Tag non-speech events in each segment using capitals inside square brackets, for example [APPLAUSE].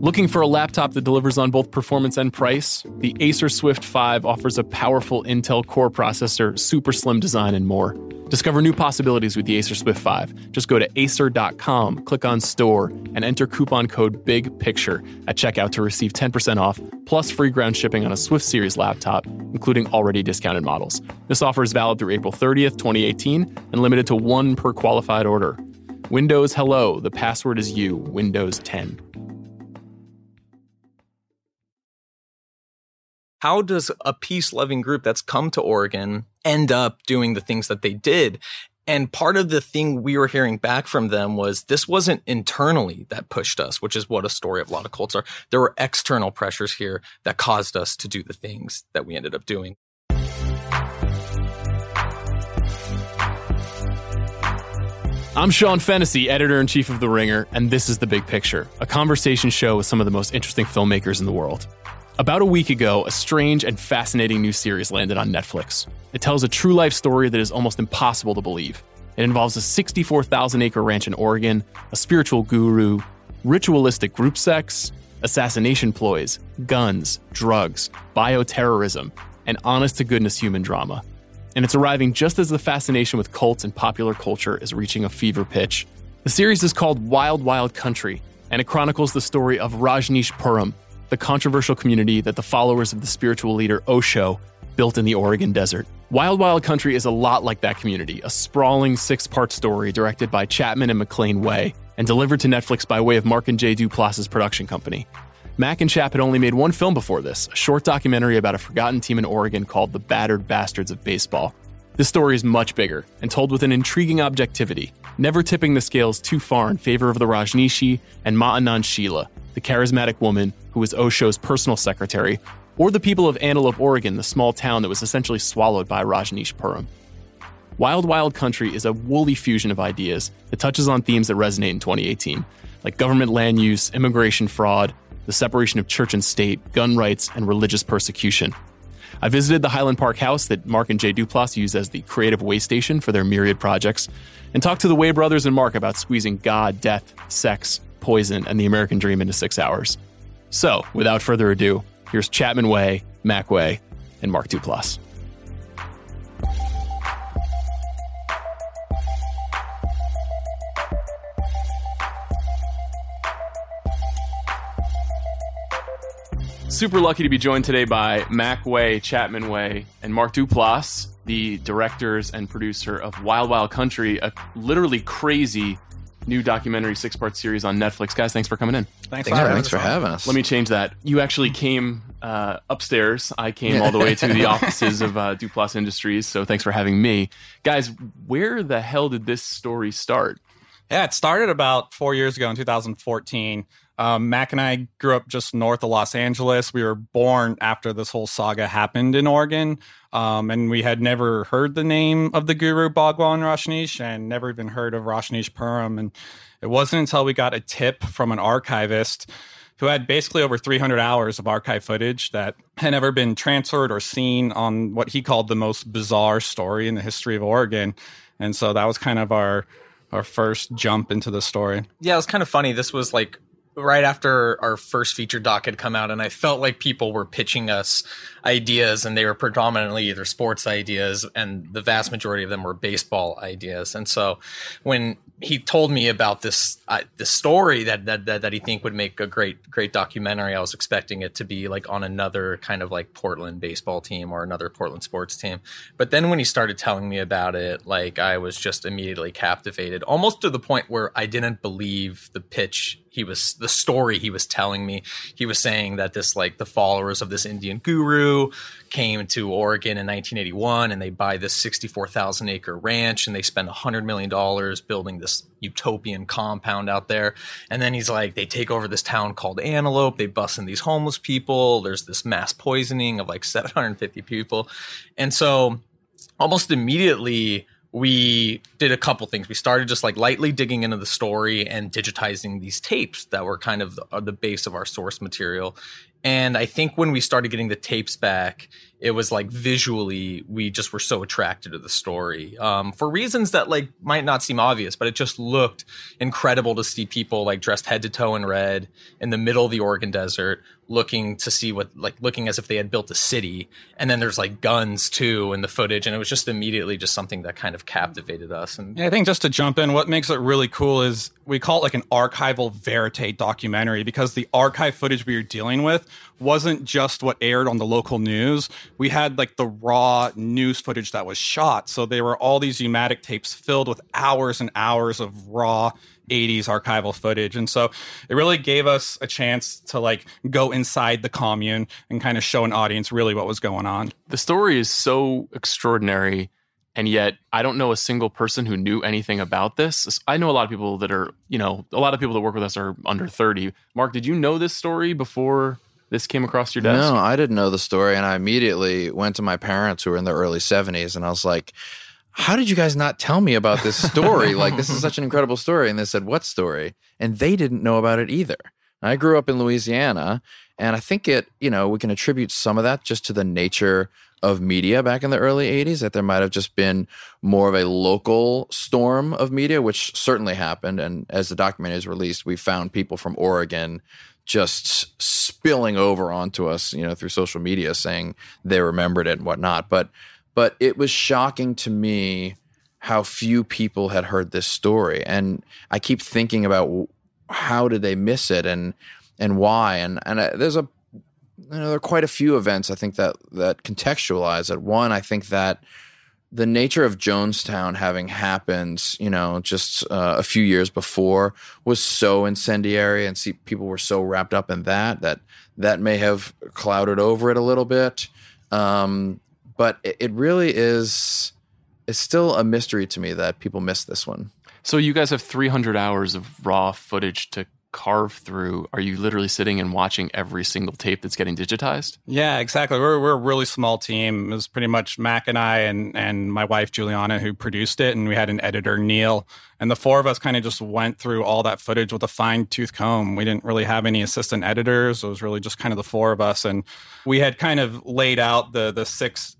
Looking for a laptop that delivers on both performance and price? The Acer Swift 5 offers a powerful Intel Core processor, super slim design, and more. Discover new possibilities with the Acer Swift 5. Just go to acer.com, click on store, and enter coupon code BIG PICTURE at checkout to receive 10% off plus free ground shipping on a Swift Series laptop, including already discounted models. This offer is valid through April 30th, 2018, and limited to one per qualified order. Windows Hello, the password is you, Windows 10. How does a peace loving group that's come to Oregon end up doing the things that they did? And part of the thing we were hearing back from them was this wasn't internally that pushed us, which is what a story of a lot of cults are. There were external pressures here that caused us to do the things that we ended up doing. I'm Sean Fennessey, editor in chief of The Ringer, and this is The Big Picture, a conversation show with some of the most interesting filmmakers in the world. About a week ago, a strange and fascinating new series landed on Netflix. It tells a true life story that is almost impossible to believe. It involves a 64,000 acre ranch in Oregon, a spiritual guru, ritualistic group sex, assassination ploys, guns, drugs, bioterrorism, and honest to goodness human drama. And it's arriving just as the fascination with cults and popular culture is reaching a fever pitch. The series is called Wild Wild Country, and it chronicles the story of Rajneeshpuram, the controversial community that the followers of the spiritual leader Osho built in the Oregon desert. Wild Wild Country is a lot like that community, a sprawling six part story directed by Chapman and Maclain Way and delivered to Netflix by way of Mark and Jay Duplass's production company. Mac and Chap had only made one film before this, a short documentary about a forgotten team in Oregon called the Battered Bastards of Baseball. This story is much bigger and told with an intriguing objectivity, never tipping the scales too far in favor of the Rajneeshi and Ma Anand Sheila, the charismatic woman who was Osho's personal secretary, or the people of Antelope, Oregon, the small town that was essentially swallowed by Rajneeshpuram. Wild Wild Country is a woolly fusion of ideas that touches on themes that resonate in 2018, like government land use, immigration fraud, the separation of church and state, gun rights, and religious persecution. I visited the Highland Park house that Mark and Jay Duplass use as the creative way station for their myriad projects, and talked to the Way brothers and Mark about squeezing God, death, sex, poison, and the American dream into six hours. So, without further ado, here's Chapman Way, Mac Way, and Mark Duplass. Super lucky to be joined today by Mac Way, Chapman Way, and Mark Duplass, the directors and producer of Wild Wild Country, a literally crazy new documentary six part series on Netflix. Guys, thanks for coming in. Thanks, thanks, for, thanks for having us. Let me change that. You actually came uh, upstairs. I came all the way to the [LAUGHS] offices of uh, Duplass Industries. So thanks for having me. Guys, where the hell did this story start? Yeah, it started about four years ago in 2014. Um, Mac and I grew up just north of Los Angeles. We were born after this whole saga happened in Oregon. Um, and we had never heard the name of the guru Bhagwan Rajneesh and never even heard of Rajneeshpuram. And it wasn't until we got a tip from an archivist who had basically over 300 hours of archive footage that had never been transferred or seen on what he called the most bizarre story in the history of Oregon. And so that was kind of our our first jump into the story. Yeah, it was kind of funny. This was like right after our first feature doc had come out and I felt like people were pitching us ideas and they were predominantly either sports ideas and the vast majority of them were baseball ideas. And so when he told me about this uh, the story that, that that that he think would make a great great documentary, I was expecting it to be like on another kind of like Portland baseball team or another Portland sports team. But then when he started telling me about it, like I was just immediately captivated, almost to the point where I didn't believe the pitch he was the story he was telling me. He was saying that this like the followers of this Indian guru came to Oregon in 1981 and they buy this 64,000 acre ranch and they spend 100 million dollars building this utopian compound out there. And then he's like they take over this town called Antelope, they bust in these homeless people, there's this mass poisoning of like [LAUGHS] 750 people. And so almost immediately we did a couple things. We started just like lightly digging into the story and digitizing these tapes that were kind of the, the base of our source material. And I think when we started getting the tapes back, it was like visually we just were so attracted to the story um, for reasons that like might not seem obvious but it just looked incredible to see people like dressed head to toe in red in the middle of the oregon desert looking to see what like looking as if they had built a city. And then there's like guns too in the footage and it was just immediately just something that kind of captivated us. And yeah, i think just to jump in what makes it really cool is we call it like an archival verite documentary because the archive footage we are dealing with wasn't just what aired on the local news we had like the raw news footage that was shot so there were all these U-matic tapes filled with hours and hours of raw 80s archival footage. And so it really gave us a chance to like go inside the commune and kind of show an audience really what was going on. The story is so extraordinary. And yet, I don't know a single person who knew anything about this. I know a lot of people that are, you know, a lot of people that work with us are under 30. Mark, did you know this story before this came across your desk? No, I didn't know the story. And I immediately went to my parents who were in their early 70s and I was like, how did you guys not tell me about this story? like, this is such an incredible story. And they said, what story? And they didn't know about it either. I grew up in Louisiana, and I think it, you know, we can attribute some of that just to the nature of media back in the early 80s, that there might have just been more of a local storm of media, which certainly happened. And as the documentary is released, we found people from Oregon just spilling over onto us, you know, through social media saying they remembered it and whatnot. But but it was shocking to me how few people had heard this story. And i keep thinking about how did they miss it and and why? And and I, there's a you know there are quite a few events i think that that contextualize it. One i think that the nature of Jonestown having happened, you know, just uh, a few years before was so incendiary, and see people were so wrapped up in that that that may have clouded over it a little bit. Um, but it, it really is it's still a mystery to me that people missed this one. So you guys have 300 hours of raw footage to carve through. Are you literally sitting and watching every single tape that's getting digitized? Yeah, exactly. We're we're a really small team. It was pretty much Mac and I and and my wife Juliana who produced it, and we had an editor Neil, and the four of us kind of just went through all that footage with a fine tooth comb. We didn't really have any assistant editors. It was really just kind of the four of us, and we had kind of laid out the the six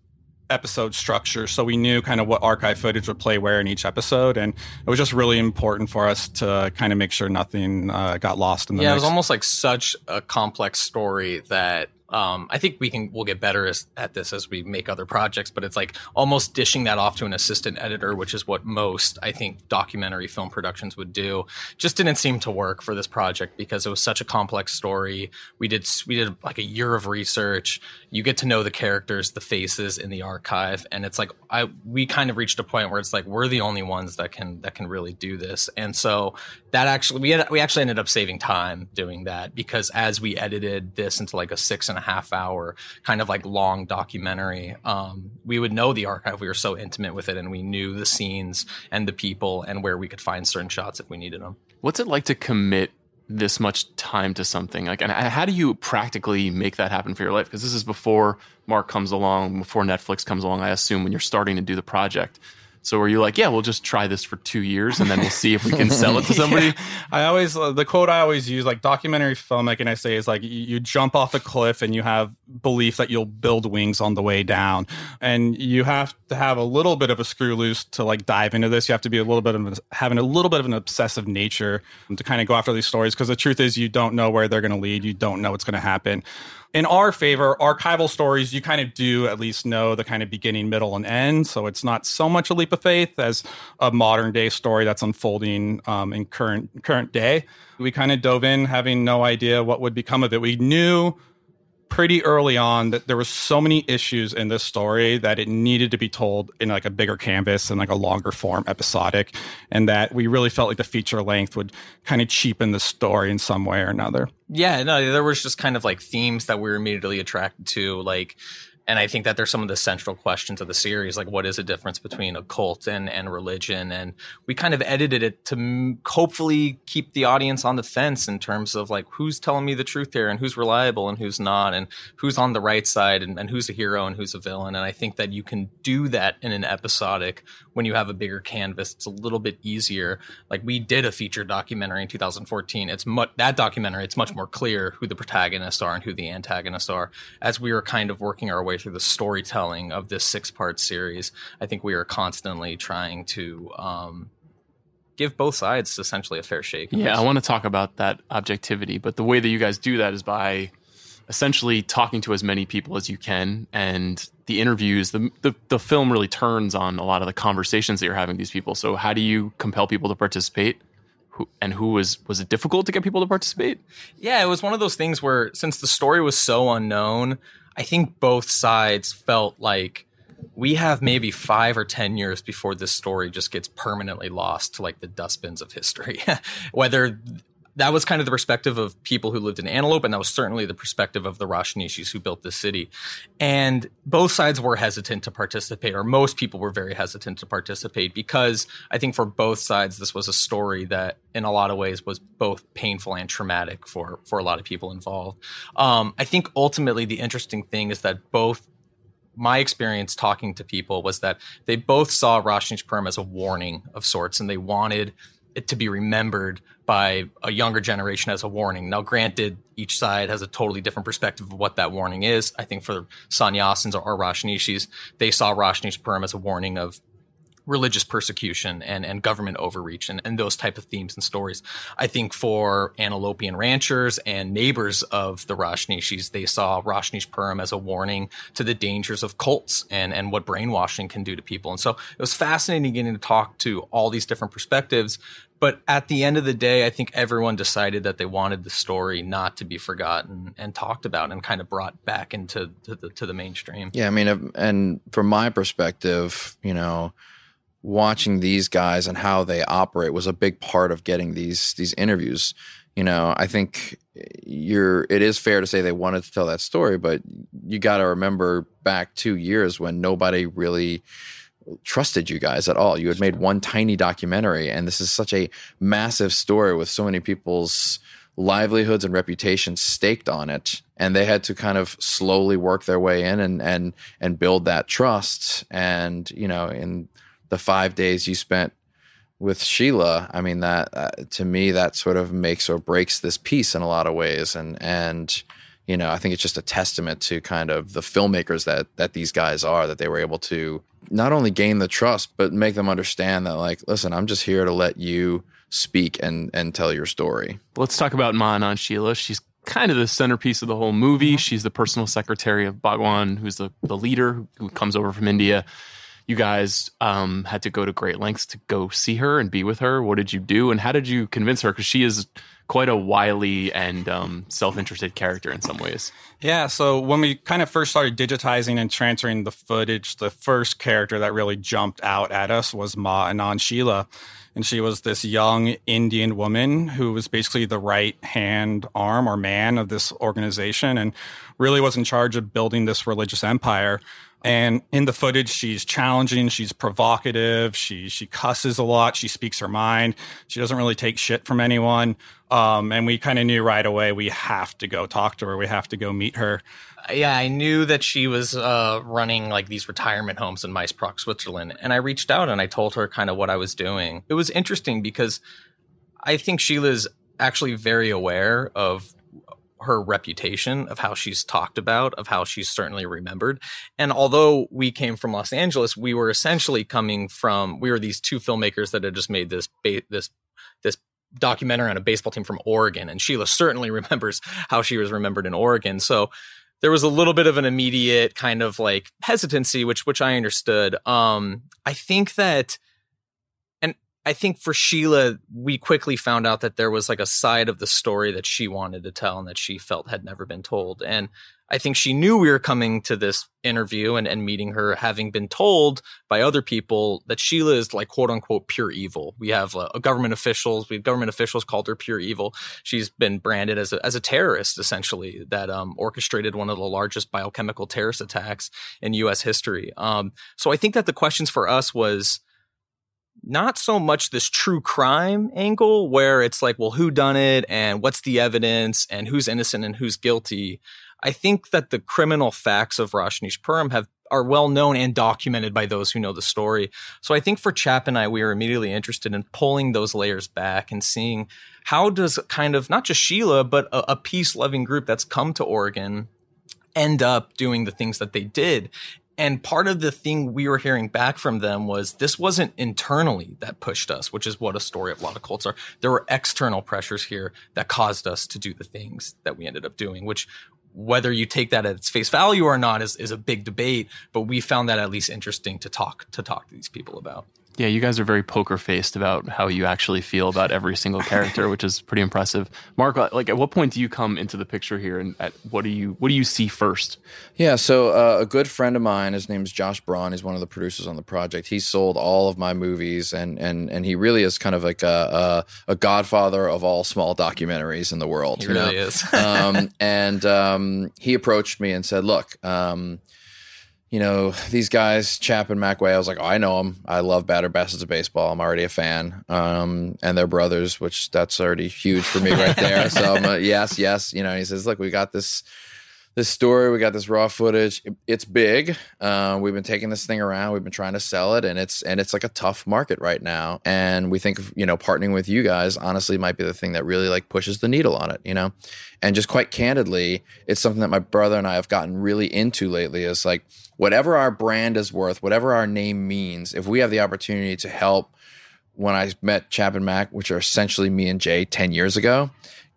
episode structure so we knew kind of what archive footage would play where in each episode and it was just really important for us to kind of make sure nothing uh, got lost in the yeah mix. it was almost like such a complex story that um, I think we can we'll get better as, at this as we make other projects, but it's like almost dishing that off to an assistant editor, which is what most I think documentary film productions would do. Just didn't seem to work for this project because it was such a complex story. We did we did like a year of research. You get to know the characters, the faces in the archive, and it's like I we kind of reached a point where it's like we're the only ones that can that can really do this, and so that actually we had, we actually ended up saving time doing that because as we edited this into like a six and and a half hour kind of like long documentary. Um, we would know the archive. We were so intimate with it and we knew the scenes and the people and where we could find certain shots if we needed them. What's it like to commit this much time to something like and how do you practically make that happen for your life because this is before mark comes along before netflix comes along i assume when you're starting to do the project so are you like, yeah, we'll just try this for two years and then we'll see if we can sell it to [LAUGHS] somebody? yeah. I always uh, the quote I always use, like documentary filmmaking, I say is like you, you, jump off a cliff and you have belief that you'll build wings on the way down, and you have to have a little bit of a screw loose to like dive into this. You have to be a little bit of having a little bit of an obsessive nature to kind of go after these stories because the truth is you don't know where they're going to lead. You don't know what's going to happen in our favor, archival stories, you kind of do at least know the kind of beginning, middle, and end. So it's not so much a leap of faith as a modern day story that's unfolding um, in current current day. We kind of dove in having no idea what would become of it. We knew pretty early on that there was so many issues in this story that it needed to be told in like a bigger canvas and like a longer form episodic and that we really felt like the feature length would kind of cheapen the story in some way or another. Yeah no there was just kind of like themes that we were immediately attracted to like and I think that there's some of the central questions of the series, like what is the difference between a cult and, and religion? And we kind of edited it to m- hopefully keep the audience on the fence in terms of like who's telling me the truth here and who's reliable and who's not and who's on the right side and, and who's a hero and who's a villain. And I think that you can do that in an episodic when you have a bigger canvas, it's a little bit easier. Like we did a feature documentary in 2014. It's much that documentary. It's much more clear who the protagonists are and who the antagonists are. As we were kind of working our way through the storytelling of this six part series, I think we are constantly trying to. Um, give both sides essentially a fair shake. Yeah, I want to talk about that objectivity, but the way that you guys do that is by essentially talking to as many people as you can and the interviews the, the, the film really turns on a lot of the conversations that you're having these people. So how do you compel people to participate? Who, and who was was it difficult to get people to participate? Yeah it was one of those things where since the story was so unknown i think both sides felt like we have maybe five or ten years before this story just gets permanently lost to like the dustbins of history. [LAUGHS] Whether that was kind of the perspective of people who lived in Antelope, and that was certainly the perspective of the Rajneeshis who built this city. And both sides were hesitant to participate, or most people were very hesitant to participate, because I think for both sides, this was a story that, in a lot of ways, was both painful and traumatic for for a lot of people involved. Um, I think ultimately the interesting thing is that both my experience talking to people was that they both saw Rajneeshpuram as a warning of sorts, and they wanted to be remembered by a younger generation as a warning. Now, granted, each side has a totally different perspective of what that warning is. I think for Sannyasins or, or they saw Rajneeshpuram as a warning of religious persecution and, and government overreach and, and those type of themes and stories. I think for Antelopian ranchers and neighbors of the Rajneeshis, they saw Rajneeshpuram as a warning to the dangers of cults and, and what brainwashing can do to people. And so it was fascinating getting to talk to all these different perspectives. But at the end of the day, I think everyone decided that they wanted the story not to be forgotten and talked about and kind of brought back into to the, to the mainstream. Yeah, I mean, and from my perspective, you know, watching these guys and how they operate was a big part of getting these these interviews. You know, I think you're it is fair to say they wanted to tell that story, but you got to remember back 2 years when nobody really trusted you guys at all. You had made one tiny documentary and this is such a massive story with so many people's livelihoods and reputations staked on it and they had to kind of slowly work their way in and and and build that trust and you know in the five days you spent with Sheila, I mean that uh, to me that sort of makes or breaks this piece in a lot of ways, and and you know I think it's just a testament to kind of the filmmakers that that these guys are that they were able to not only gain the trust but make them understand that like listen I'm just here to let you speak and and tell your story. Let's talk about Ma Anand Sheila. She's kind of the centerpiece of the whole movie. Mm-hmm. She's the personal secretary of Bhagwan, who's the the leader who comes over from India you guys um, had to go to great lengths to go see her and be with her. What did you do, and how did you convince her? Because she is quite a wily and um, self-interested character in some ways. Yeah. So when we kind of first started digitizing and transferring the footage, the first character that really jumped out at us was Ma Anand Sheila. And she was this young Indian woman who was basically the right hand arm or man of this organization and really was in charge of building this religious empire. And in the footage, she's challenging, she's provocative, she she cusses a lot, she speaks her mind, she doesn't really take shit from anyone. Um, and we kind of knew right away we have to go talk to her, we have to go meet her. Yeah, I knew that she was uh, running like these retirement homes in Maisprach, Switzerland, and I reached out and I told her kind of what I was doing. It was interesting because I think Sheila's actually very aware of her reputation of how she's talked about of how she's certainly remembered. And although we came from los angeles we were essentially coming from we were these two filmmakers that had just made this ba- this this documentary on a baseball team from oregon and sheila certainly [LAUGHS] remembers how she was remembered in oregon. So there was a little bit of an immediate kind of like hesitancy which which i understood. Um i think that I think for Sheila, we quickly found out that there was like a side of the story that she wanted to tell and that she felt had never been told. And I think she knew we were coming to this interview and, and meeting her, having been told by other people that Sheila is like quote unquote pure evil. We have uh, government officials, we have government officials called her pure evil. She's been branded as a, as a terrorist, essentially, that um, orchestrated one of the largest biochemical terrorist attacks in U.S. history. Um, so I think that the questions for us was not so much this true crime angle where it's like, well, who done it and what's the evidence and who's innocent and who's guilty. I think that the criminal facts of Rajneeshpuram have are well known and documented by those who know the story. So I think for Chap and I, we were immediately interested in pulling those layers back and seeing how does kind of not just Sheila, but a, a peace loving group that's come to Oregon end up doing the things that they did. And part of the thing we were hearing back from them was this wasn't internally that pushed us, which is what a story of a lot of cults are. There were external pressures here that caused us to do the things that we ended up doing, which whether you take that at its face value or not is, is a big debate, but we found that at least interesting to talk to talk to these people about. Yeah, you guys are very poker faced about how you actually feel about every single character, [LAUGHS] which is pretty impressive. Mark, like at what point do you come into the picture here, and at what do you what do you see first? Yeah, so uh, a good friend of mine, his name is Josh Braun. He's one of the producers on the project. He sold all of my movies, and and and he really is kind of like a a, a godfather of all small documentaries in the world. He really know? is. [LAUGHS] um, and um, he approached me and said, "Look." Um, you know, these guys, Chap and Mac Way, I was like, oh, I know them. I love Battered Bastards of Baseball. I'm already a fan. Um, and their brothers, which that's already huge for me right there. so I'm a, [LAUGHS] yes, yes. You know, he says, look, we got this this story. We got this raw footage. It's big. Uh, we've been taking this thing around. We've been trying to sell it, and it's and it's like a tough market right now. And we think you know partnering with you guys honestly might be the thing that really like pushes the needle on it. You know, and just quite candidly, it's something that my brother and I have gotten really into lately. Is like whatever our brand is worth, whatever our name means. If we have the opportunity to help, when I met Chap and Mac, which are essentially me and Jay ten years ago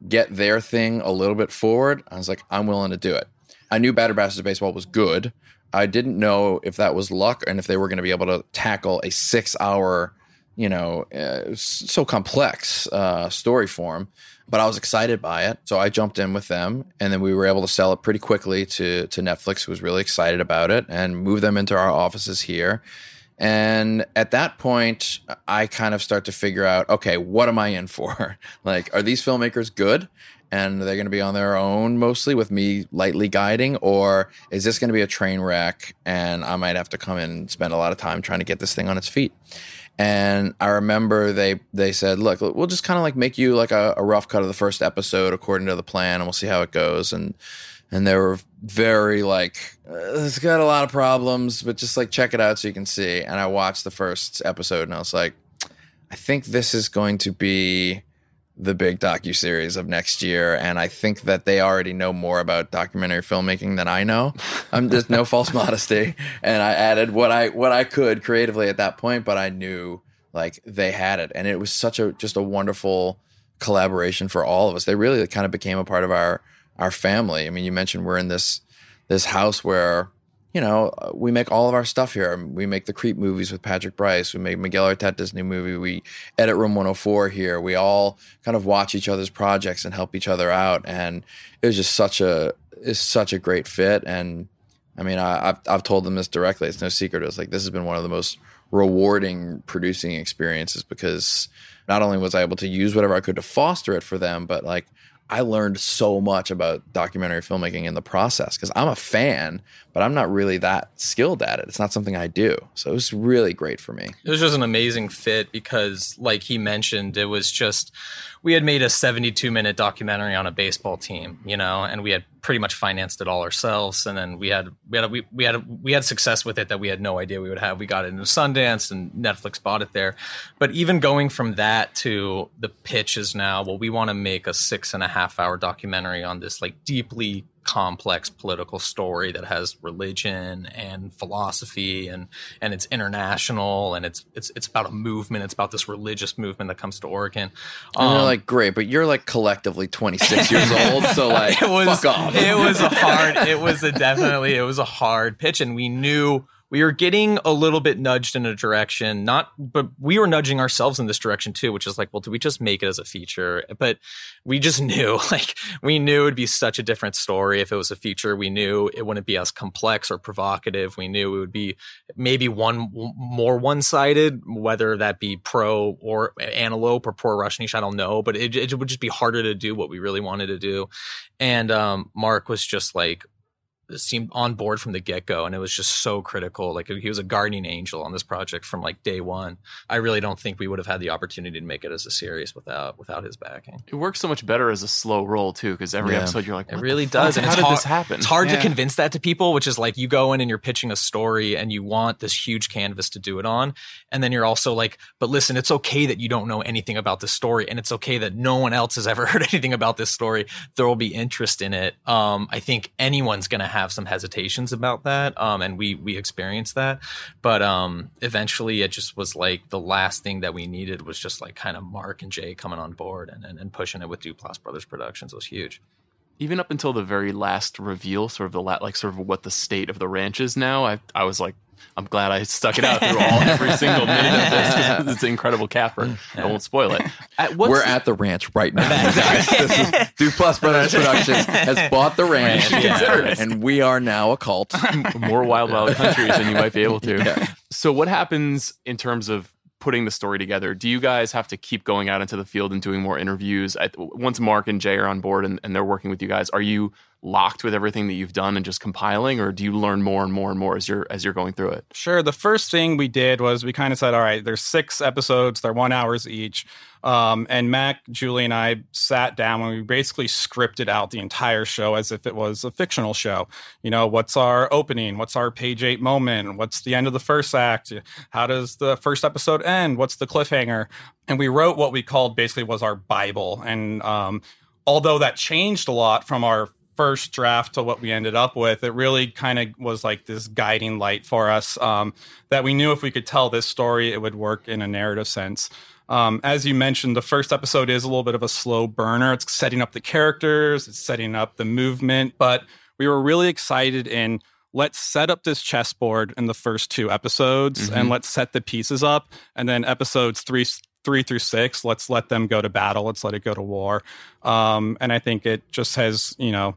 get their thing a little bit forward, I was like, I'm willing to do it. I knew Battered Bastards Baseball was good. I didn't know if that was luck and if they were going to be able to tackle a six hour, you know, uh, so complex uh, story form. But I was excited by it. So I jumped in with them and then we were able to sell it pretty quickly to, to Netflix, who was really excited about it and move them into our offices here. And at that point, I kind of start to figure out, okay, what am I in for? [LAUGHS] like, are these filmmakers good? And they're going to be on their own mostly with me lightly guiding, or is this going to be a train wreck and I might have to come in and spend a lot of time trying to get this thing on its feet? And I remember they they said, look, we'll just kind of like make you like a, a rough cut of the first episode according to the plan, and we'll see how it goes. And and they were very like uh, it's got a lot of problems but just like check it out so you can see. And i watched the first episode and i was like i think this is going to be the big docu series of next year and i think that they already know more about documentary filmmaking than i know. I'm just no [LAUGHS] false modesty. And i added what i what i could creatively at that point but i knew like they had it. And it was such a just a wonderful collaboration for all of us. They really kind of became a part of our our family. I mean, you mentioned we're in this this house where you know uh, we make all of our stuff here. We make the Creep movies with Patrick Brice. We make Miguel Arteta's new movie. We edit Room 104 here. We all kind of watch each other's projects and help each other out. And it was just such a is such a great fit. And I mean, I, have I've told them this directly. It's no secret. It's like this has been one of the most rewarding producing experiences because not only was I able to use whatever I could to foster it for them, but like I learned so much about documentary filmmaking in the process because I'm a fan, but I'm not really that skilled at it. It's not something I do. So it was really great for me. It was just an amazing fit because, like he mentioned, it was just we had made a 72 minute documentary on a baseball team, you know, and we had pretty much financed it all ourselves. And then we had we had a, we, we had a, we had success with it that we had no idea we would have. We got it into Sundance and Netflix bought it there. But even going from that to the pitch is now, well, we want to make a six and a half hour documentary on this like deeply complex political story that has religion and philosophy and and it's international and it's it's it's about a movement it's about this religious movement that comes to Oregon um, and they're like great but you're like collectively 26 years [LAUGHS] old so like it was fuck off. it was a hard it was a [LAUGHS] definitely it was a hard pitch and we knew we were getting a little bit nudged in a direction not but we were nudging ourselves in this direction too which is like well do we just make it as a feature? But we just [LAUGHS] knew like we knew it'd be such a different story if it was a feature. We knew it wouldn't be as complex or provocative. We knew it would be maybe one more one-sided whether that be pro or antelope or pro Rajneesh i don't know but it, it would just be harder to do what we really wanted to do. And um, mark was just like seemed on board from the get go, and it was just so critical. Like he was a guardian angel on this project from like day one. I really don't think we would have had the opportunity to make it as a series without without his backing. It works so much better as a slow roll too, because every Yeah. episode you're like, It really the fuck? does, and How did hard, this happen? It's hard Yeah. to convince that to people, which is like you go in and you're pitching a story and you want this huge canvas to do it on, and then you're also like, but listen, it's okay that you don't know anything about this story, and it's okay that no one else has ever [LAUGHS] heard anything about this story. There will be interest in it. Um, I think anyone's going to have some hesitations about that, um, and we we experienced that, but um, eventually it just was like the last thing that we needed was just like kind of Mark and Jay coming on board and and, and pushing it with Duplass Brothers Productions was huge. Even up until the very last reveal, sort of the la- like sort of what the state of the ranch is now, I I was like, I'm glad I stuck it out through all every single minute of this. 'cause It's an incredible capper. I won't spoil it. At, We're at the ranch right now. [LAUGHS] is Duplass Brothers Productions has bought the ranch, Ranch, yeah. and we are now a cult. [LAUGHS] more wild wild countries than you might be able to. Yeah. So what happens in terms of putting the story together? Do you guys have to keep going out into the field and doing more interviews? At, once Mark and Jay are on board and, and they're working with you guys, are you locked with everything that you've done and just compiling, or do you learn more and more and more as you're as you're going through it? Sure. The first thing we did was we kind of said, all right, there's six episodes, they're one hours each. Um, and Mac, Julie, and I sat down and we basically scripted out the entire show as if it was a fictional show. You know, what's our opening? What's our page eight moment? What's the end of the first act? How does the first episode end? What's the cliffhanger? And we wrote what we called basically was our Bible. And um, although that changed a lot from our first draft to what we ended up with, it really kind of was like this guiding light for us um, that we knew if we could tell this story, it would work in a narrative sense. Um, as you mentioned, the first episode is a little bit of a slow burner. It's setting up the characters, it's setting up the movement, but we were really excited in let's set up this chessboard in the first two episodes and let's set the pieces up. And then episodes three, three through six, let's let them go to battle. Let's let it go to war. Um, and I think it just has, you know,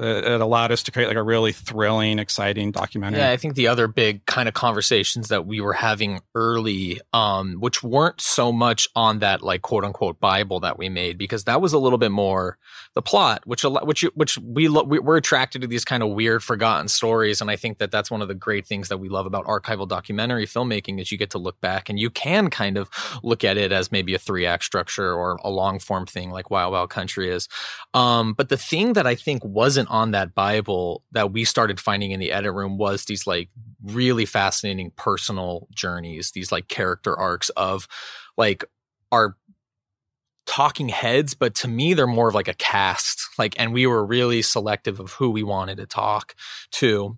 it, it allowed us to create like a really thrilling, exciting documentary. Yeah, I think the other big kind of conversations that we were having early, um, which weren't so much on that like quote unquote Bible that we made, because that was a little bit more the plot, which which which we lo- we- we're attracted to these kind of weird, forgotten stories, and I think that that's one of the great things that we love about archival documentary filmmaking is you get to look back and you can kind of look at it as maybe a three act structure or a long form thing like Wild Wild Country is. Um, but the thing that I think wasn't on that Bible that we started finding in the edit room was these like really fascinating personal journeys, these like character arcs of like our talking heads, but to me, they're more of like a cast. Like, and we were really selective of who we wanted to talk to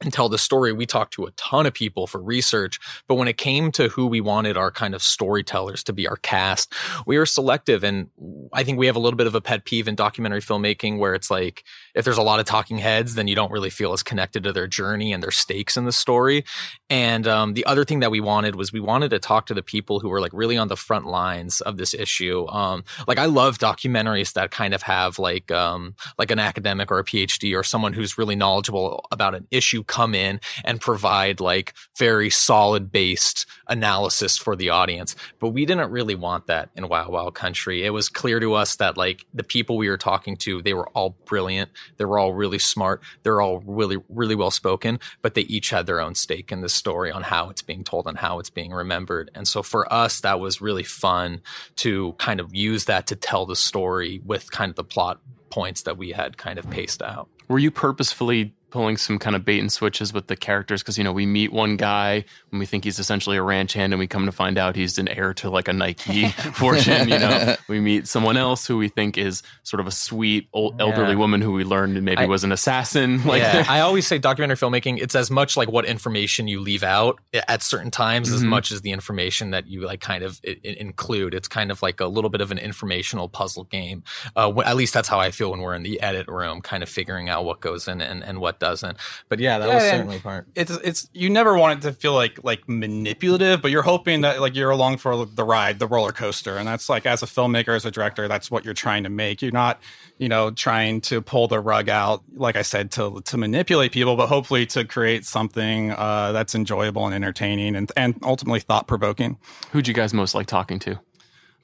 and tell the story. We talked to a ton of people for research, but when it came to who we wanted our kind of storytellers to be our cast, we were selective. And I think we have a little bit of a pet peeve in documentary filmmaking where it's like, if there's a lot of talking heads, then you don't really feel as connected to their journey and their stakes in the story. And um, the other thing that we wanted was we wanted to talk to the people who were like really on the front lines of this issue. Um, like I love documentaries that kind of have like um, like an academic or a PhD or someone who's really knowledgeable about an issue come in and provide like very solid based analysis for the audience. But we didn't really want that in Wild Wild Country. It was clear to us that like the people we were talking to, they were all brilliant. They were all really smart. They're all really, really well spoken, but they each had their own stake in this story on how it's being told and how it's being remembered. And so for us, that was really fun to kind of use that to tell the story with kind of the plot points that we had kind of paced out. Were you purposefully pulling some kind of bait and switches with the characters? Because you know we meet one guy and we think he's essentially a ranch hand, and we come to find out he's an heir to like a Nike [LAUGHS] fortune. You know, we meet someone else who we think is sort of a sweet old elderly Yeah. woman who we learned maybe I- was an assassin. [LAUGHS] Like yeah, I always say documentary filmmaking, it's as much like what information you leave out at certain times as Mhm. much as the information that you like kind of i- include. It's kind of like a little bit of an informational puzzle game. Uh, at least that's how I feel when we're in the edit room, kind of figuring out what goes in and, and what doesn't. But yeah, that Yeah, was certainly part. it's it's you never want it to feel like like manipulative, but you're hoping that like you're along for the ride, the roller coaster, and that's like as a filmmaker, as a director, that's what you're trying to make. You're not, you know, trying to pull the rug out, like I said, to to manipulate people, but hopefully to create something uh, that's enjoyable and entertaining, and and ultimately thought provoking. who'd you guys most like talking to?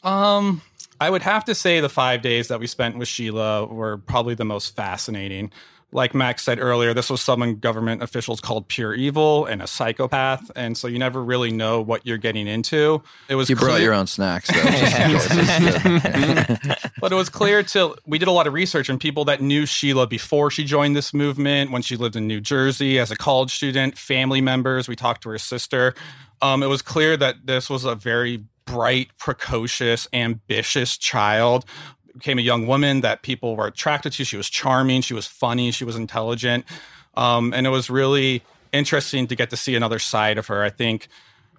Um, I would have to say the five days that we spent with Sheila were probably the most fascinating like Max said earlier, this was someone government officials called pure evil and a psychopath, and so you never really know what you're getting into. It was you clear- brought your own snacks, though. [LAUGHS] but it was clear to we did a lot of research on people that knew Sheila before she joined this movement, when she lived in New Jersey as a college student, family members. We talked to her sister. Um, it was clear that this was a very bright, precocious, ambitious child became a young woman that people were attracted to. She was charming, she was funny, she was intelligent. Um, and it was really interesting to get to see another side of her. I think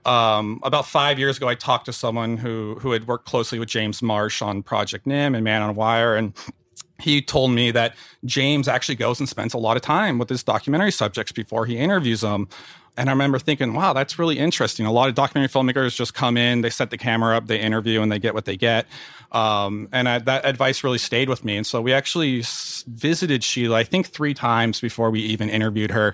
um, about five years ago, I talked to someone who who had worked closely with James Marsh on Project Nim and Man on Wire, and he told me that James actually goes and spends a lot of time with his documentary subjects before he interviews them. And I remember thinking, wow, that's really interesting. A lot of documentary filmmakers just come in, they set the camera up, they interview, and they get what they get. Um, and I, that advice really stayed with me. And so we actually visited Sheila, I think, three times before we even interviewed her,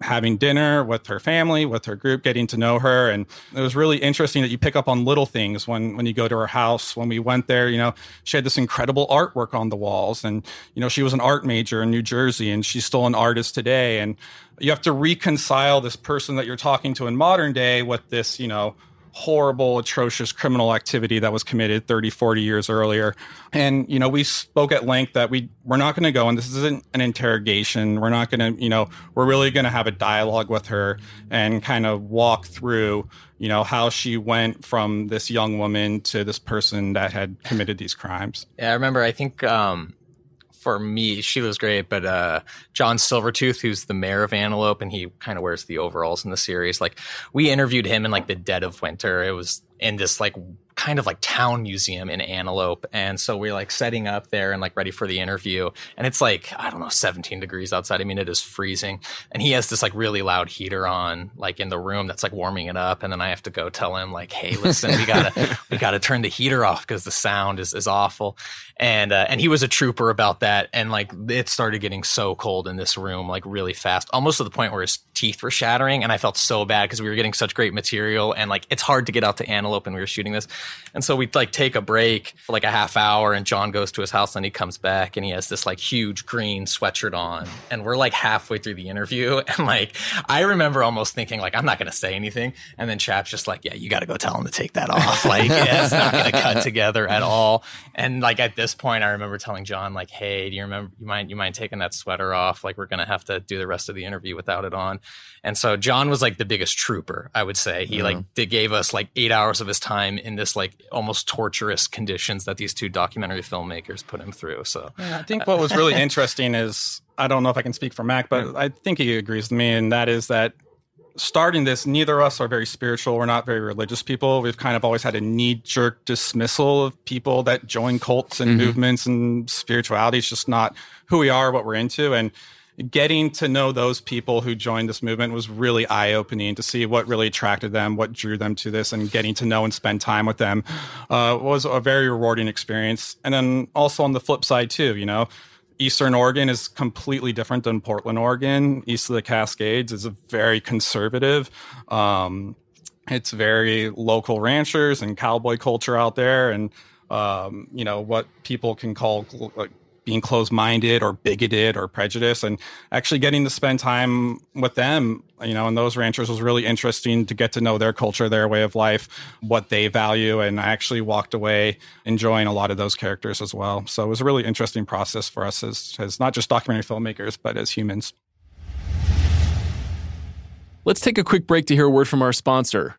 having dinner with her family, with her group, getting to know her. And it was really interesting that you pick up on little things when, when you go to her house. When we went there, you know, she had this incredible artwork on the walls. And, you know, she was an art major in New Jersey and she's still an artist today. And you have to reconcile this person that you're talking to in modern day with this, you know, horrible, atrocious criminal activity that was committed 30, 40 years earlier. And, you know, we spoke at length that we, we're not going to go, and this isn't an interrogation. We're not going to, you know, we're really going to have a dialogue with her and kind of walk through, you know, how she went from this young woman to this person that had committed these crimes. Yeah, I remember, I think, um, for me, she was great, but uh, John Silvertooth, who's the mayor of Antelope, and he kind of wears the overalls in the series. Like we interviewed him in like the dead of winter. It was in this like kind of like town museum in Antelope. And so we're like setting up there and like ready for the interview. And it's like, I don't know, 17 degrees outside. I mean, it is freezing. And he has this like really loud heater on, like in the room that's like warming it up. And then I have to go tell him like, Hey, listen, we gotta, [LAUGHS] we gotta turn the heater off because the sound is, is awful. And, uh, and he was a trooper about that. And like it started getting so cold in this room, like really fast, almost to the point where his teeth were shattering. And I felt so bad because we were getting such great material. And like, it's hard to get out to Antelope and we were shooting this. And so we'd like take a break for like a half hour and John goes to his house and he comes back and he has this like huge green sweatshirt on. And we're like halfway through the interview. [LAUGHS] And like, I remember almost thinking like, I'm not going to say anything. And then Chap's just like, yeah, you got to go tell him to take that off. [LAUGHS] Like, yeah, it's not going to cut together at all. And like at this point, I remember telling John like, hey, do you remember, you mind, you mind taking that sweater off? Like, we're going to have to do the rest of the interview without it on. And so John was like the biggest trooper, I would say. He mm-hmm. like, they gave us like eight hours of his time in this like almost torturous conditions that these two documentary filmmakers put him through. So yeah, I think what was really [LAUGHS] interesting is I don't know if I can speak for Mac, but I think he agrees with me, and that is that starting this, neither of us are very spiritual. We're not very religious people. We've kind of always had a knee jerk dismissal of people that join cults and mm-hmm. movements and spirituality. It's just not who we are, what we're into. And getting to know those people who joined this movement was really eye opening to see what really attracted them, what drew them to this, and getting to know and spend time with them uh, was a very rewarding experience. And then also on the flip side, too, you know, Eastern Oregon is completely different than Portland, Oregon. East of the Cascades is a very conservative. Um, it's very local ranchers and cowboy culture out there, and um, you know what people can call like being closed minded or bigoted or prejudiced and actually getting to spend time with them, you know, and those ranchers was really interesting to get to know their culture, their way of life, what they value. And I actually walked away enjoying a lot of those characters as well. So it was a really interesting process for us as, as not just documentary filmmakers, but as humans. Let's take a quick break to hear a word from our sponsor.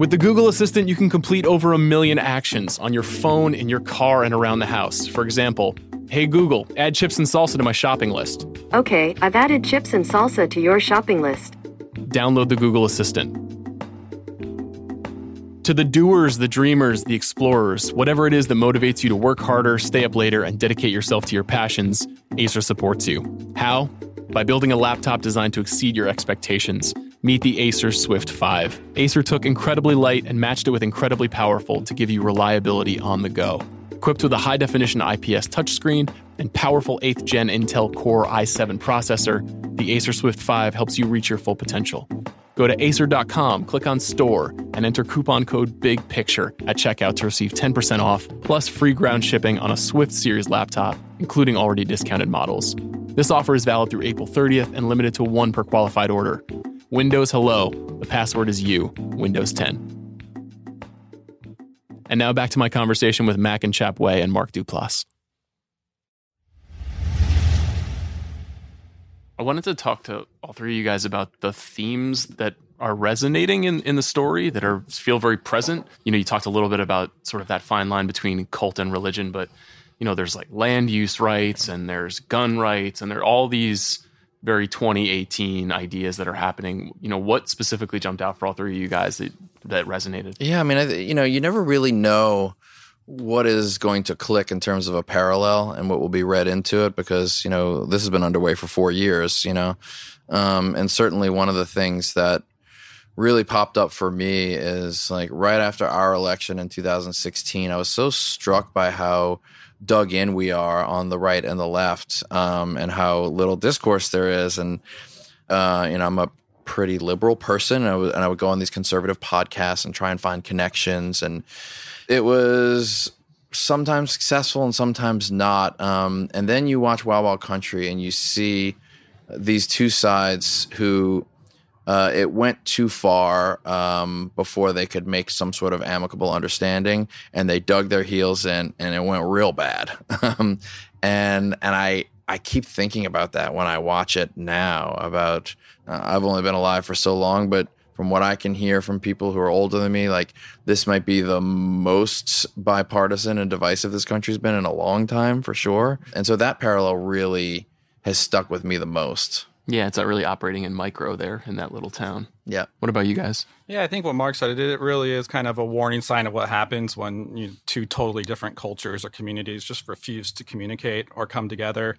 With the Google Assistant, you can complete over a million actions on your phone, in your car, and around the house. For example, Hey Google, add chips and salsa to my shopping list. Okay, I've added chips and salsa to your shopping list. Download the Google Assistant. To the doers, the dreamers, the explorers, whatever it is that motivates you to work harder, stay up later, and dedicate yourself to your passions, Acer supports you. How? By building a laptop designed to exceed your expectations. Meet the Acer Swift 5. Acer took incredibly light and matched it with incredibly powerful to give you reliability on the go. Equipped with a high definition IPS touchscreen and powerful 8th gen Intel Core i7 processor, the Acer Swift 5 helps you reach your full potential. Go to acer.com, click on store, and enter coupon code BIGPICTURE at checkout to receive 10% off, plus free ground shipping on a Swift Series laptop, including already discounted models. This offer is valid through April 30th and limited to one per qualified order. Windows Hello. The password is you, Windows 10. And now back to my conversation with Mac and Chap Way and Mark Duplass. I wanted to talk to all three of you guys about the themes that are resonating in, in the story that are feel very present. You know, you talked a little bit about sort of that fine line between cult and religion, but you know, there's like land use rights and there's gun rights and there are all these very 2018 ideas that are happening. You know, what specifically jumped out for all three of you guys that, that resonated? Yeah, I mean, I, you know, you never really know what is going to click in terms of a parallel and what will be read into it because you know this has been underway for four years you know um, and certainly one of the things that really popped up for me is like right after our election in 2016 i was so struck by how dug in we are on the right and the left um, and how little discourse there is and uh, you know i'm a pretty liberal person and I, would, and I would go on these conservative podcasts and try and find connections and it was sometimes successful and sometimes not. Um, and then you watch Wild Wild Country and you see these two sides who uh, it went too far um, before they could make some sort of amicable understanding, and they dug their heels in, and it went real bad. [LAUGHS] um, and and I I keep thinking about that when I watch it now. About uh, I've only been alive for so long, but from what I can hear from people who are older than me, like this might be the most bipartisan and divisive this country's been in a long time for sure. And so that parallel really has stuck with me the most. Yeah, it's not really operating in micro there in that little town. Yeah. What about you guys? Yeah, I think what Mark said, it really is kind of a warning sign of what happens when you know, two totally different cultures or communities just refuse to communicate or come together.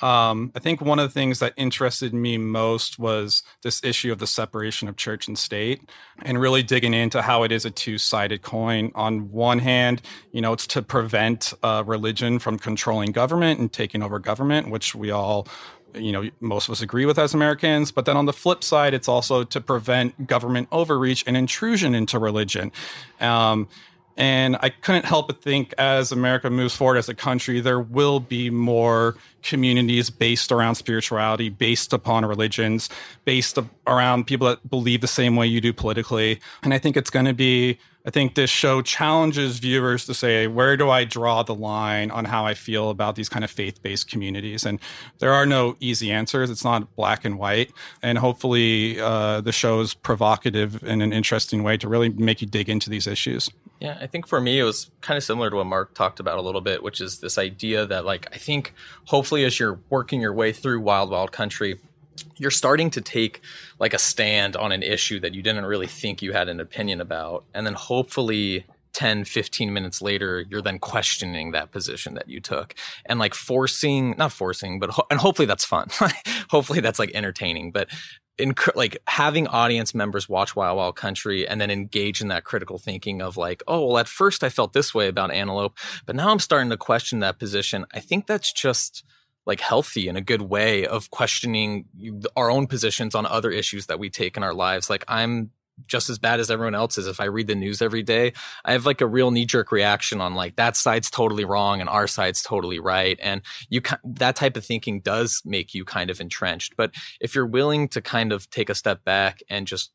Um, I think one of the things that interested me most was this issue of the separation of church and state and really digging into how it is a two sided coin. On one hand, you know, it's to prevent uh, religion from controlling government and taking over government, which we all you know most of us agree with as Americans. But then on the flip side, it's also to prevent government overreach and intrusion into religion. Um, and I couldn't help but think as America moves forward as a country, there will be more communities based around spirituality, based upon religions, based around people that believe the same way you do politically. And I think it's going to be, I think this show challenges viewers to say, where do I draw the line on how I feel about these kind of faith based communities? And there are no easy answers. It's not black and white. And hopefully, uh, the show is provocative in an interesting way to really make you dig into these issues. Yeah, I think for me it was kind of similar to what Mark talked about a little bit, which is this idea that like I think hopefully as you're working your way through Wild Wild Country, you're starting to take like a stand on an issue that you didn't really think you had an opinion about. And then hopefully 10 15 minutes later you're then questioning that position that you took and like forcing not forcing but ho- and hopefully that's fun. [LAUGHS] Hopefully that's like entertaining. But in like having audience members watch Wild Wild Country and then engage in that critical thinking of like, oh, well, at first I felt this way about Antelope, but now I'm starting to question that position. I think that's just like healthy in a good way of questioning our own positions on other issues that we take in our lives. Like I'm just as bad as everyone else is if I read the news every day. I have like a real knee jerk reaction on like that side's totally wrong and our side's totally right. And you that type of thinking does make you kind of entrenched. But if you're willing to kind of take a step back and just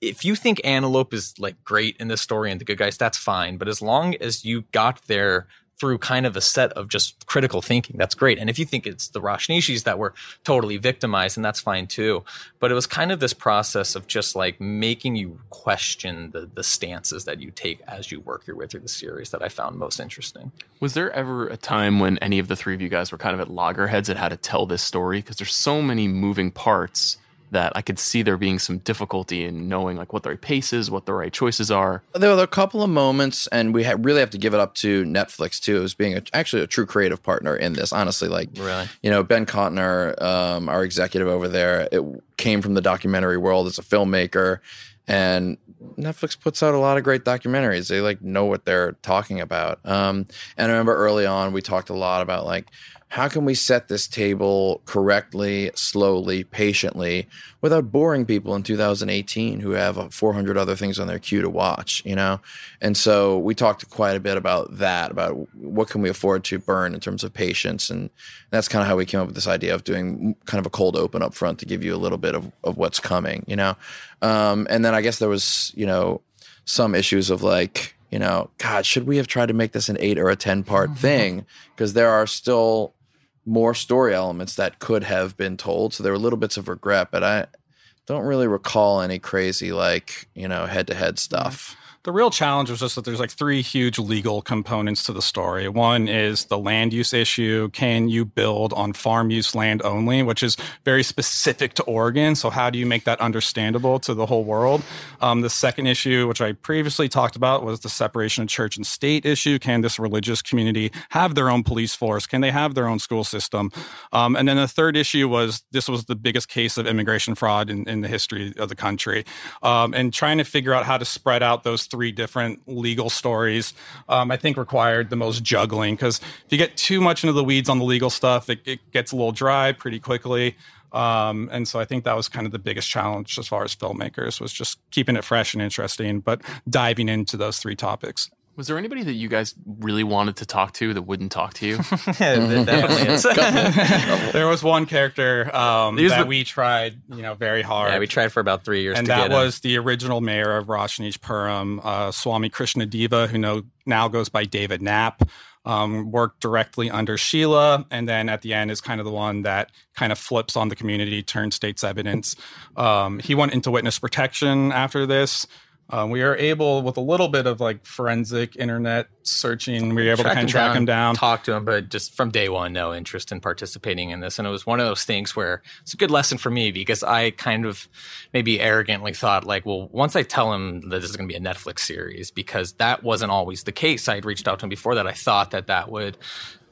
if you think Antelope is like great in this story and the good guys, that's fine. But as long as you got there through kind of a set of just critical thinking. That's great. And if you think it's the Rajneeshis that were totally victimized, and that's fine too. But it was kind of this process of just like making you question the the stances that you take as you work your way through the series that I found most interesting. Was there ever a time when any of the three of you guys were kind of at loggerheads at how to tell this story? Because there's so many moving parts that I could see there being some difficulty in knowing like what the right pace is, what the right choices are. There were a couple of moments, and we ha- really have to give it up to Netflix too, as being a, actually a true creative partner in this. Honestly, like really, you know, Ben Cotner, um, our executive over there, it came from the documentary world as a filmmaker, and Netflix puts out a lot of great documentaries. They like know what they're talking about. Um, and I remember early on we talked a lot about like how can we set this table correctly, slowly, patiently, without boring people in 2018 who have uh, 400 other things on their queue to watch, you know? And so we talked quite a bit about that, about what can we afford to burn in terms of patience. And that's kind of how we came up with this idea of doing kind of a cold open up front to give you a little bit of, of what's coming, you know? Um, and then I guess there was, you know, some issues of like, you know, God, should we have tried to make this an eight or a 10 part [LAUGHS] thing? Because there are still more story elements that could have been told. So there were little bits of regret, but I don't really recall any crazy, like, you know, head to head stuff. The real challenge was just that there's like three huge legal components to the story. One is the land use issue. Can you build on farm use land only, which is very specific to Oregon? So how do you make that understandable to the whole world? Um, the second issue, which I previously talked about, was the separation of church and state issue. Can this religious community have their own police force? Can they have their own school system? Um, and then the third issue was this was the biggest case of immigration fraud in, in the history of the country. Um, and trying to figure out how to spread out those three different legal stories, um, I think required the most juggling because if you get too much into the weeds on the legal stuff, it, it gets a little dry pretty quickly. Um, and so I think that was kind of the biggest challenge as far as filmmakers was just keeping it fresh and interesting, but diving into those three topics. Was there anybody that you guys really wanted to talk to that wouldn't talk to you? [LAUGHS] It [LAUGHS] definitely is. [LAUGHS] there was one character um, that the- we tried, you know, very hard. yeah, we tried for about three years and to that get him. was the original mayor of Rajneeshpuram, uh, Swami Krishnadeva, who know, now goes by David Knapp. Um, worked directly under Sheila, and then at the end is kind of the one that kind of flips on the community, turns state's evidence. Um, he went into witness protection after this. Um, we were able, with a little bit of like forensic internet searching, we were able to kind of track him down. talk to him, but just from day one, no interest in participating in this. And it was one of those things where it's a good lesson for me because I kind of maybe arrogantly thought, like, well, once I tell him that this is going to be a Netflix series, because that wasn't always the case. I had reached out to him before that. I thought that that would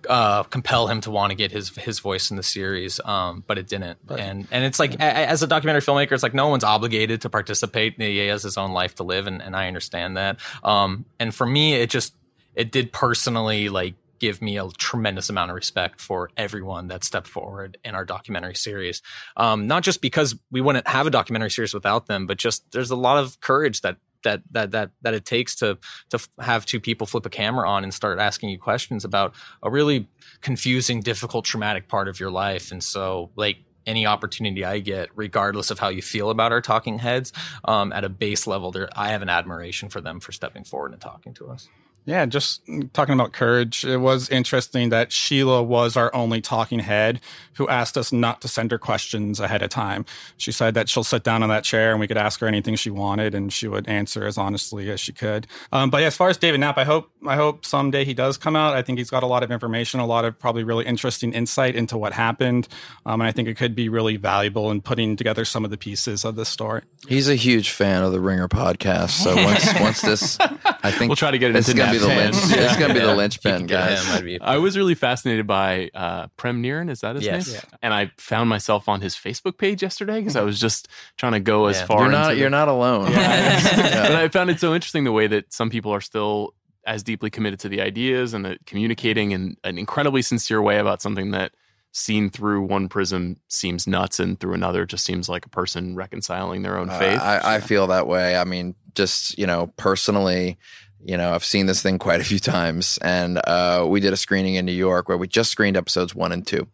uh, compel him to want to get his his voice in the series, um, but it didn't. and and it's like a, as a documentary filmmaker, it's like no one's obligated to participate. He has his own life to live, and, and I understand that. Um, and for me, it just it did personally like give me a tremendous amount of respect for everyone that stepped forward in our documentary series. Um, not just because we wouldn't have a documentary series without them, but just there's a lot of courage that that that that that it takes to to have two people flip a camera on and start asking you questions about a really confusing, difficult, traumatic part of your life. And so, like any opportunity I get, regardless of how you feel about our talking heads, um, at a base level, there I have an admiration for them for stepping forward and talking to us. Yeah, just talking about courage. It was interesting that Sheila was our only talking head who asked us not to send her questions ahead of time. She said that she'll sit down on that chair and we could ask her anything she wanted and she would answer as honestly as she could. Um, but yeah, as far as David Knapp, I hope I hope someday he does come out. I think he's got a lot of information, a lot of probably really interesting insight into what happened. Um, and I think it could be really valuable in putting together some of the pieces of this story. He's a huge fan of the Ringer podcast. So once [LAUGHS] once this, I think We'll try to get it this is into gonna be the Knapp's lynch. hands. It's gonna be Yeah. the linchpin, guys. him, I'd be- I was really fascinated by uh, Prem Niren. Is that his Yes. name? Yeah. And I found myself on his Facebook page yesterday because I was just trying to go as Yeah. far. You're not. into You're not alone. [LAUGHS] but I found it so interesting the way that some people are still as deeply committed to the ideas and uh, communicating in an incredibly sincere way about something that seen through one prism seems nuts and through another just seems like a person reconciling their own Uh, faith. I, I feel that way. I mean, just you know, personally, you know, I've seen this thing quite a few times, and uh, we did a screening in New York where we just screened episodes one and two,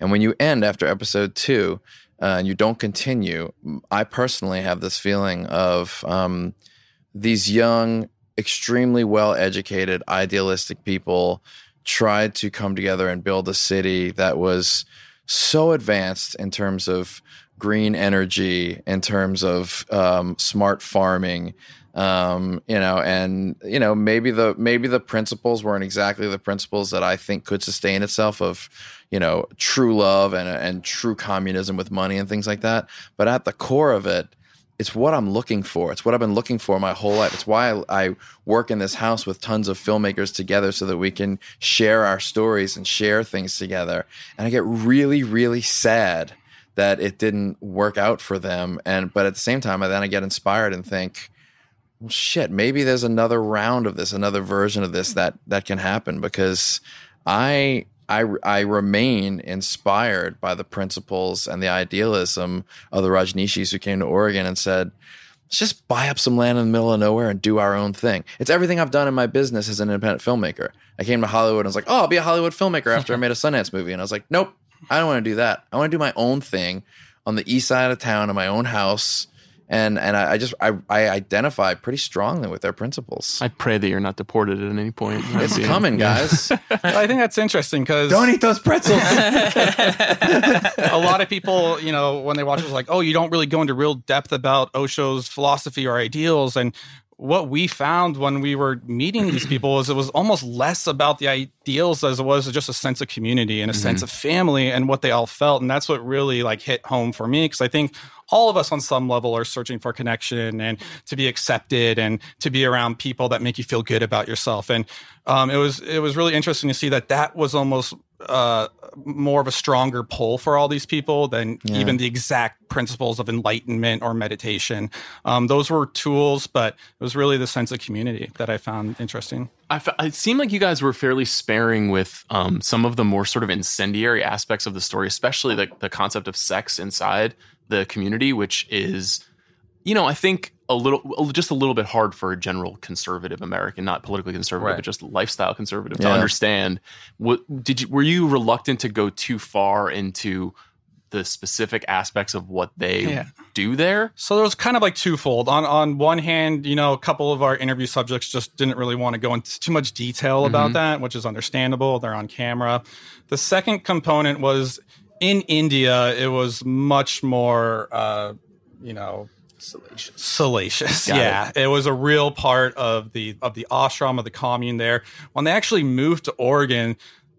and when you end after episode two. Uh, and you don't continue. I personally have this feeling of um, these young, extremely well educated, idealistic people tried to come together and build a city that was so advanced in terms of green energy, in terms of um, smart farming, um, you know, and you know maybe the maybe the principles weren't exactly the principles that I think could sustain itself of you know true love and and true communism with money and things like that. But at the core of it, it's what I'm looking for. It's what I've been looking for my whole life. It's why I, I work in this house with tons of filmmakers together so that we can share our stories and share things together. And I get really, really sad that it didn't work out for them. And but at the same time, I then I get inspired and think, well, shit, maybe there's another round of this, another version of this that that can happen because I I I remain inspired by the principles and the idealism of the Rajneeshis who came to Oregon and said, let's just buy up some land in the middle of nowhere and do our own thing. It's everything I've done in my business as an independent filmmaker. I came to Hollywood and was like, oh, I'll be a Hollywood filmmaker after I made a Sundance movie. And I was like, nope, I don't want to do that. I want to do my own thing on the east side of town in my own house. And and I, I just I, I identify pretty strongly with their principles. I pray that you're not deported at any point. [LAUGHS] it's coming, guys. [LAUGHS] I think that's interesting because don't eat those pretzels. [LAUGHS] a lot of people, you know, when they watch it, like, oh, you don't really go into real depth about Osho's philosophy or ideals. And what we found when we were meeting these [CLEARS THROAT] people was it was almost less about the ideals as it was just a sense of community and a mm-hmm. sense of family and what they all felt. And that's what really like hit home for me because I think all of us on some level are searching for connection and to be accepted and to be around people that make you feel good about yourself. And um, it was it was really interesting to see that that was almost uh, more of a stronger pull for all these people than yeah. even the exact principles of enlightenment or meditation. Um, those were tools, but it was really the sense of community that I found interesting. I f- it seemed like you guys were fairly sparing with um, some of the more sort of incendiary aspects of the story, especially the, the concept of sex inside the community, which is, you know, I think a little, just a little bit hard for a general conservative American, not politically conservative, right. but just lifestyle conservative yeah. to understand. What did you? Were you reluctant to go too far into? the specific aspects of what they yeah. do there. So there was kind of like twofold. On on one hand, you know, a couple of our interview subjects just didn't really want to go into too much detail about mm-hmm. that, which is understandable. They're on camera. The second component was in India, it was much more, uh, you know, salacious. Salacious, Got yeah. It. it. was a real part of the of the ashram of the commune there. When they actually moved to Oregon,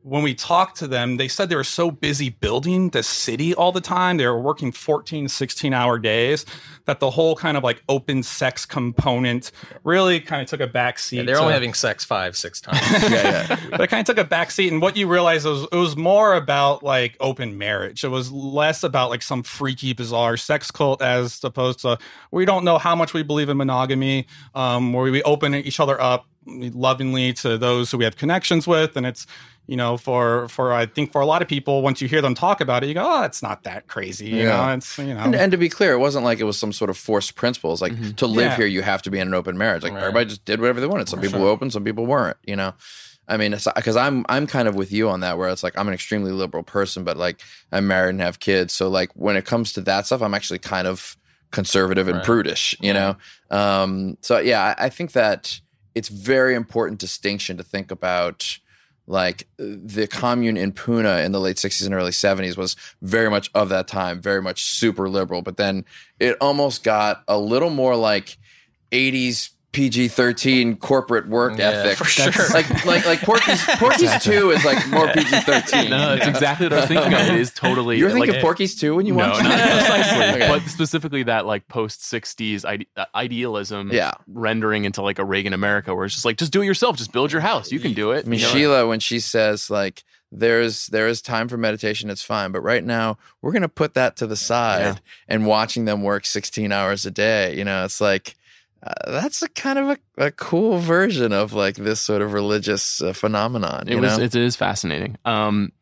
when we talked to them, they said they were so busy building the city all the time. They were working 14, 16 hour days that the whole kind of like open sex component really kind of took a back seat. Yeah, they're to, only having sex five, six times. [LAUGHS] yeah, yeah. [LAUGHS] But it kind of took a back seat. And what you realize was it was more about like open marriage. It was less about like some freaky, bizarre sex cult as opposed to we don't know how much we believe in monogamy, um, where we open each other up lovingly to those who we have connections with. And it's, you know, for for I think for a lot of people, once you hear them talk about it, you go, "Oh, it's not that crazy." You yeah. know, it's you know. And, and, to be clear, it wasn't like it was some sort of forced principles. Like mm-hmm. to live yeah. here, you have to be in an open marriage. Like right. everybody just did whatever they wanted. Some for people sure. were open, some people weren't. You know. I mean, because I'm I'm kind of with you on that, where it's like I'm an extremely liberal person, but like I'm married and have kids, so like when it comes to that stuff, I'm actually kind of conservative and right. prudish, you know. Um, so yeah, I, I think that it's very important distinction to think about like the commune in Pune in the late 60s and early 70s was very much of that time, very much super liberal. But then it almost got a little more like 80s PG thirteen corporate work yeah, ethic. For sure. Like like like Porky's [LAUGHS] Porky's two is like more PG thirteen. No, that's exactly what I was thinking of. It is totally You're thinking like, of Porky's two when you no, watch it? precisely. [LAUGHS] okay. But specifically that like post sixties ide- uh, idealism yeah. rendering into like a Reagan America where it's just like just do it yourself, just build your house. You can do it. I mean, you know? Sheila, when she says like there's there is time for meditation it's fine but right now we're going to put that to the side yeah. and watching them work 16 hours a day you know it's like uh, that's a kind of a, a, cool version of like this sort of religious uh, phenomenon. it was it is fascinating. Um,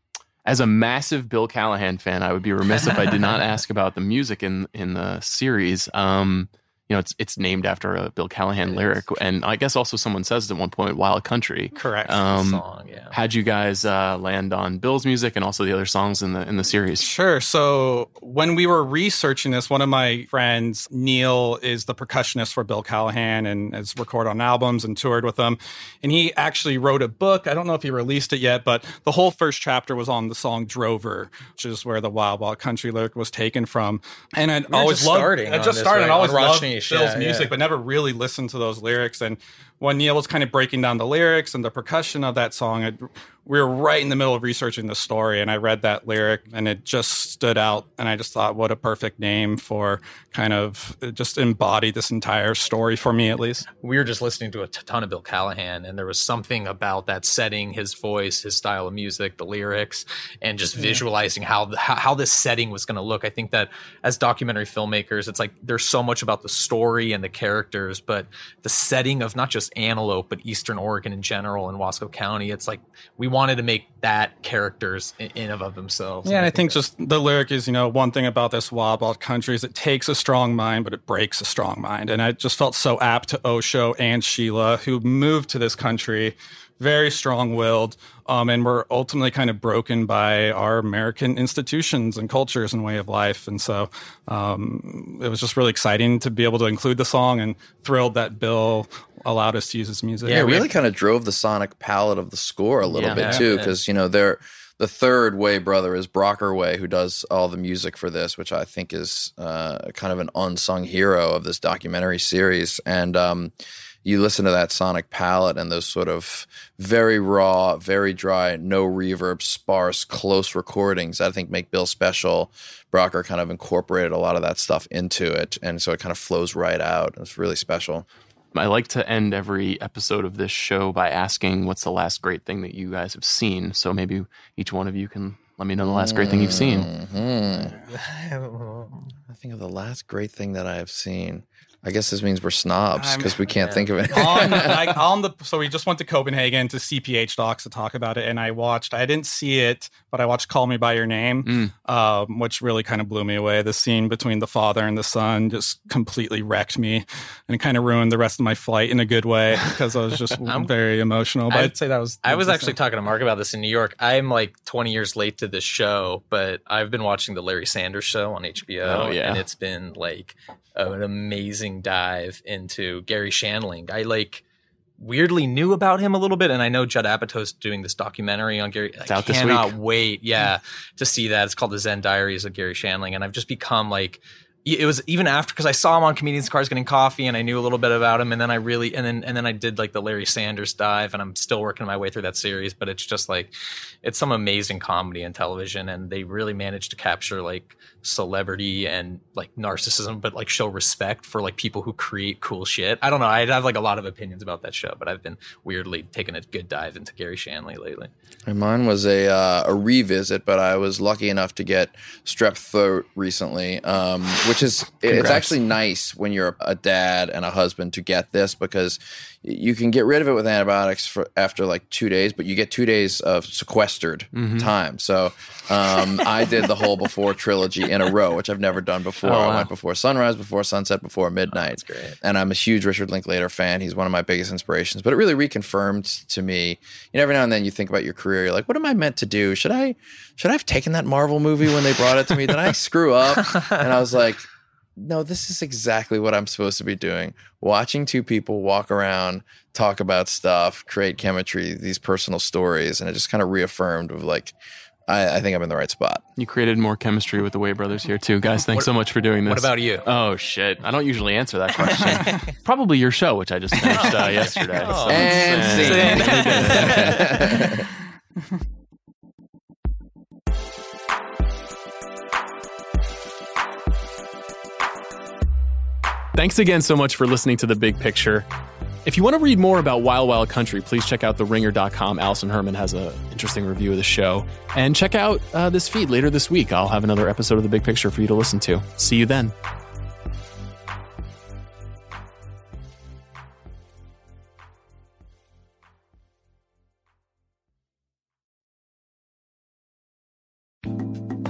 as a massive Bill Callahan fan, I would be remiss if I did not [LAUGHS] ask about the music in in the series. Um, you know, it's it's named after a Bill Callahan it lyric, is. and I guess also someone says at one point "Wild Country." Correct. Um, song, yeah. How'd you guys uh, land on Bill's music and also the other songs in the in the series? Sure. So when we were researching this, one of my friends, Neil, is the percussionist for Bill Callahan and has recorded on albums and toured with them. And he actually wrote a book. I don't know if he released it yet, but the whole first chapter was on the song "Drover," which is where the Wild Wild Country lyric was taken from. And I'd always loved. I just started. Right? I always loved Bill's yeah, music, yeah. but never really listened to those lyrics. And when Neil was kind of breaking down the lyrics and the percussion of that song, it we were right in the middle of researching the story and I read that lyric and it just stood out. And I just thought, what a perfect name for kind of uh, just embody this entire story for me, at least. We were just listening to a ton of Bill Callahan and there was something about that setting, his voice, his style of music, the lyrics, and just yeah. visualizing how, how, how this setting was going to look. I think that as documentary filmmakers, it's like there's so much about the story and the characters, but the setting of not just Antelope, but Eastern Oregon in general and Wasco County, it's like we wanted to make that characters in, in of, of themselves. Yeah, and I think just the lyric is, you know, one thing about this wild country is it takes a strong mind, but it breaks a strong mind. And I just felt so apt to Osho and Sheila, who moved to this country very strong willed, um, and were ultimately kind of broken by our American institutions and cultures and way of life. And so um, it was just really exciting to be able to include the song and thrilled that Bill allowed us to use his music. Yeah, it really kind of drove the sonic palette of the score a little Yeah. bit too, because you know they're the third Way brother is Brocker Way, who does all the music for this, which I think is uh, kind of an unsung hero of this documentary series. And um, you listen to that sonic palette and those sort of very raw, very dry, no reverb, sparse, close recordings. I think make Bill special. Brocker kind of incorporated a lot of that stuff into it, and so it kind of flows right out. It's really special. I like to end every episode of this show by asking what's the last great thing that you guys have seen. So maybe each one of you can let me know the last great thing you've seen. Mhm. [LAUGHS] I think of the last great thing that I have seen. I guess this means we're snobs because we can't think of it. [LAUGHS] on [LAUGHS] like on the so we just went to Copenhagen to CPH:DOX to talk about it, and I watched. I didn't see it, but I watched Call Me by Your Name, Mm. um, which really kind of blew me away. The scene between the father and the son just completely wrecked me, and kind of ruined the rest of my flight in a good way [LAUGHS] because I was just very emotional. But I- I'd say that was. I was actually talking to Mark about this in New York. I'm like 20 years late to this show, but I've been watching the Larry Sanders show on HBO, Oh, yeah. and it's been like an amazing dive into Garry Shandling. I like weirdly knew about him a little bit, and I know Judd Apatow's doing this documentary on Gary. I out this cannot wait, yeah, to see that. It's called The Zen Diaries of Garry Shandling, and I've just become like. It was even after because I saw him on Comedians Cars getting coffee, and I knew a little bit about him, and then I really and then and then I did like the Larry Sanders dive, and I'm still working my way through that series. But it's just like it's some amazing comedy and television, and they really managed to capture like celebrity and like narcissism, but like show respect for like people who create cool shit. I don't know. I have like a lot of opinions about that show, but I've been weirdly taking a good dive into Garry Shandling lately. And mine was a uh, a revisit, but I was lucky enough to get strep throat recently, um, which is it's actually nice when you're a dad and a husband to get this because you can get rid of it with antibiotics for after like two days, but you get two days of sequestered Mm-hmm. time. So um, I did the whole before trilogy in a row, which I've never done before. Oh, I went before sunrise, before sunset, before midnight. That's great. And I'm a huge Richard Linklater fan. He's one of my biggest inspirations. But it really reconfirmed to me. You know, every now and then you think about your career. You're like, what am I meant to do? Should I should I have taken that Marvel movie when they brought it to me? Did I screw up? [LAUGHS] And I was like, no, this is exactly what I'm supposed to be doing. Watching two people walk around, talk about stuff, create chemistry, these personal stories, and it just kind of reaffirmed of like, I, I think I'm in the right spot. You created more chemistry with the Way brothers here too, guys. Thanks so much for doing this. What about you? Oh shit! I don't usually answer that question. [LAUGHS] Probably your show, which I just finished uh, [LAUGHS] yesterday. Oh. So And it's, uh, scene. Thanks again so much for listening to The Big Picture. If you want to read more about Wild Wild Country, please check out TheRinger.com. Alison Herman has an interesting review of the show. And check out uh, this feed later this week. I'll have another episode of The Big Picture for you to listen to. See you then.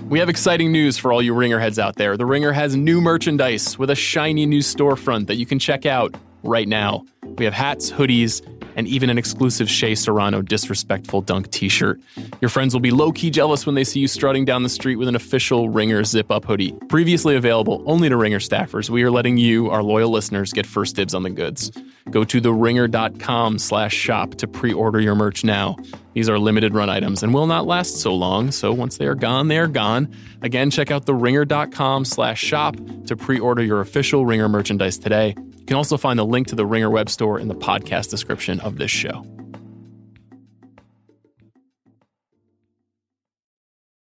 We have exciting news for all you Ringer heads out there. The Ringer has new merchandise with a shiny new storefront that you can check out right now. We have hats, hoodies, and even an exclusive Shea Serrano disrespectful dunk t shirt. Your friends will be low key jealous when they see you strutting down the street with an official Ringer zip up hoodie. Previously available only to Ringer staffers, we are letting you, our loyal listeners, get first dibs on the goods. Go to theringer.com slash shop to pre order your merch now. These are limited run items and will not last so long, so once they are gone, they are gone. Again, check out theringer.com slash shop to pre order your official Ringer merchandise today. You can also find the link to the Ringer web store in the podcast description of this show.